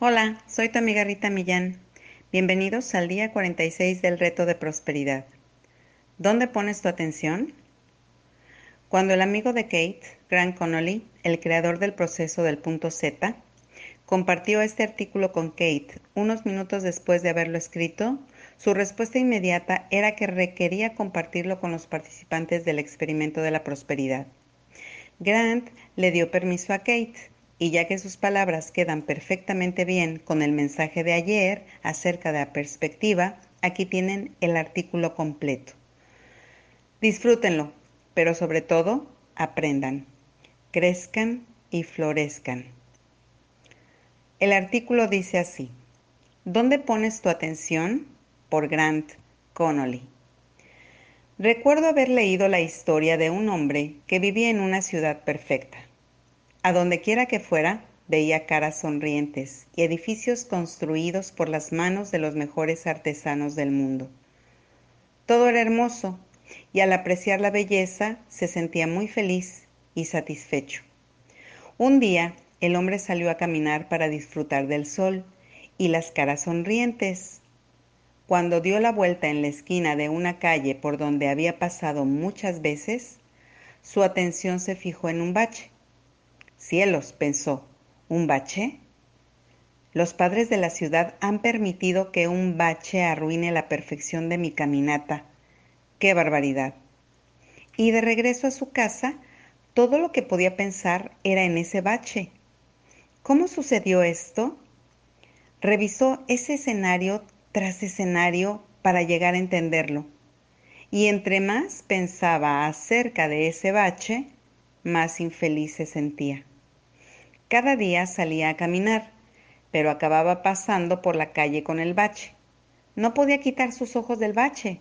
Hola, soy tu amiga Rita Millán. Bienvenidos al día 46 del reto de prosperidad. ¿Dónde pones tu atención? Cuando el amigo de Kate, Grant Connolly, el creador del proceso del punto Z, compartió este artículo con Kate unos minutos después de haberlo escrito, su respuesta inmediata era que requería compartirlo con los participantes del experimento de la prosperidad. Grant le dio permiso a Kate y ya que sus palabras quedan perfectamente bien con el mensaje de ayer acerca de la perspectiva, aquí tienen el artículo completo. Disfrútenlo, pero sobre todo aprendan, crezcan y florezcan. El artículo dice así, ¿Dónde pones tu atención? por Grant Connolly. Recuerdo haber leído la historia de un hombre que vivía en una ciudad perfecta. A donde quiera que fuera, veía caras sonrientes y edificios construidos por las manos de los mejores artesanos del mundo. Todo era hermoso y al apreciar la belleza se sentía muy feliz y satisfecho. Un día el hombre salió a caminar para disfrutar del sol y las caras sonrientes. Cuando dio la vuelta en la esquina de una calle por donde había pasado muchas veces, su atención se fijó en un bache Cielos, pensó, ¿un bache? Los padres de la ciudad han permitido que un bache arruine la perfección de mi caminata. ¡Qué barbaridad! Y de regreso a su casa, todo lo que podía pensar era en ese bache. ¿Cómo sucedió esto? Revisó ese escenario tras escenario para llegar a entenderlo. Y entre más pensaba acerca de ese bache, más infeliz se sentía. Cada día salía a caminar, pero acababa pasando por la calle con el bache. No podía quitar sus ojos del bache.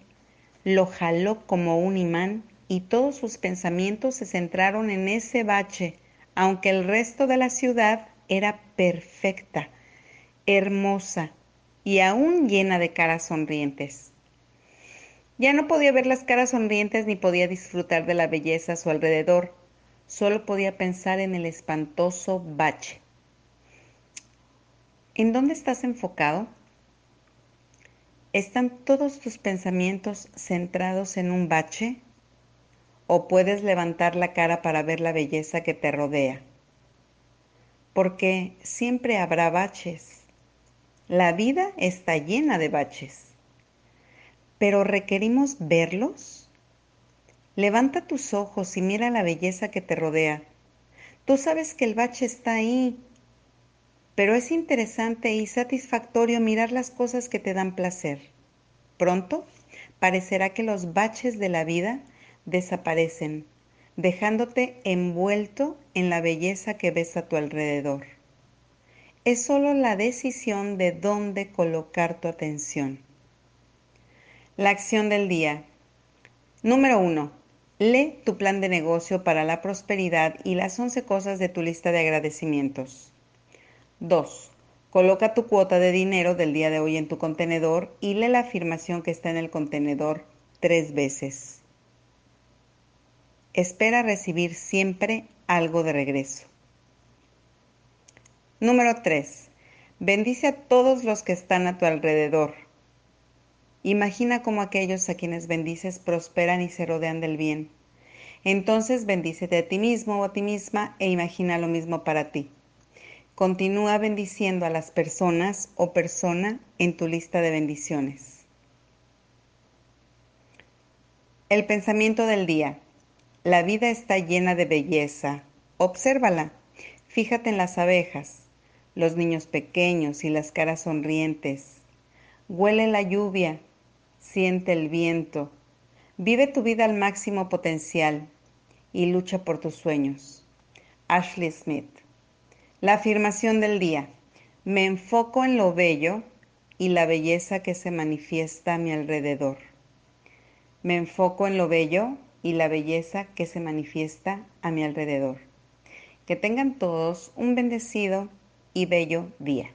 Lo jaló como un imán y todos sus pensamientos se centraron en ese bache, aunque el resto de la ciudad era perfecta, hermosa y aún llena de caras sonrientes. Ya no podía ver las caras sonrientes ni podía disfrutar de la belleza a su alrededor Solo podía pensar en el espantoso bache. ¿En dónde estás enfocado? ¿Están todos tus pensamientos centrados en un bache? ¿O puedes levantar la cara para ver la belleza que te rodea? Porque siempre habrá baches. La vida está llena de baches. Pero requerimos verlos Levanta tus ojos y mira la belleza que te rodea. Tú sabes que el bache está ahí, pero es interesante y satisfactorio mirar las cosas que te dan placer. Pronto parecerá que los baches de la vida desaparecen, dejándote envuelto en la belleza que ves a tu alrededor. Es solo la decisión de dónde colocar tu atención. La acción del día. Número 1. Lee tu plan de negocio para la prosperidad y las 11 cosas de tu lista de agradecimientos. 2. Coloca tu cuota de dinero del día de hoy en tu contenedor y lee la afirmación que está en el contenedor tres veces. Espera recibir siempre algo de regreso. Número 3. Bendice a todos los que están a tu alrededor Imagina cómo aquellos a quienes bendices prosperan y se rodean del bien. Entonces bendícete a ti mismo o a ti misma e imagina lo mismo para ti. Continúa bendiciendo a las personas o persona en tu lista de bendiciones. El pensamiento del día. La vida está llena de belleza. Obsérvala. Fíjate en las abejas, los niños pequeños y las caras sonrientes. Huele la lluvia siente el viento, vive tu vida al máximo potencial y lucha por tus sueños. Ashley Smith. La afirmación del día. Me enfoco en lo bello y la belleza que se manifiesta a mi alrededor. Me enfoco en lo bello y la belleza que se manifiesta a mi alrededor. Que tengan todos un bendecido y bello día.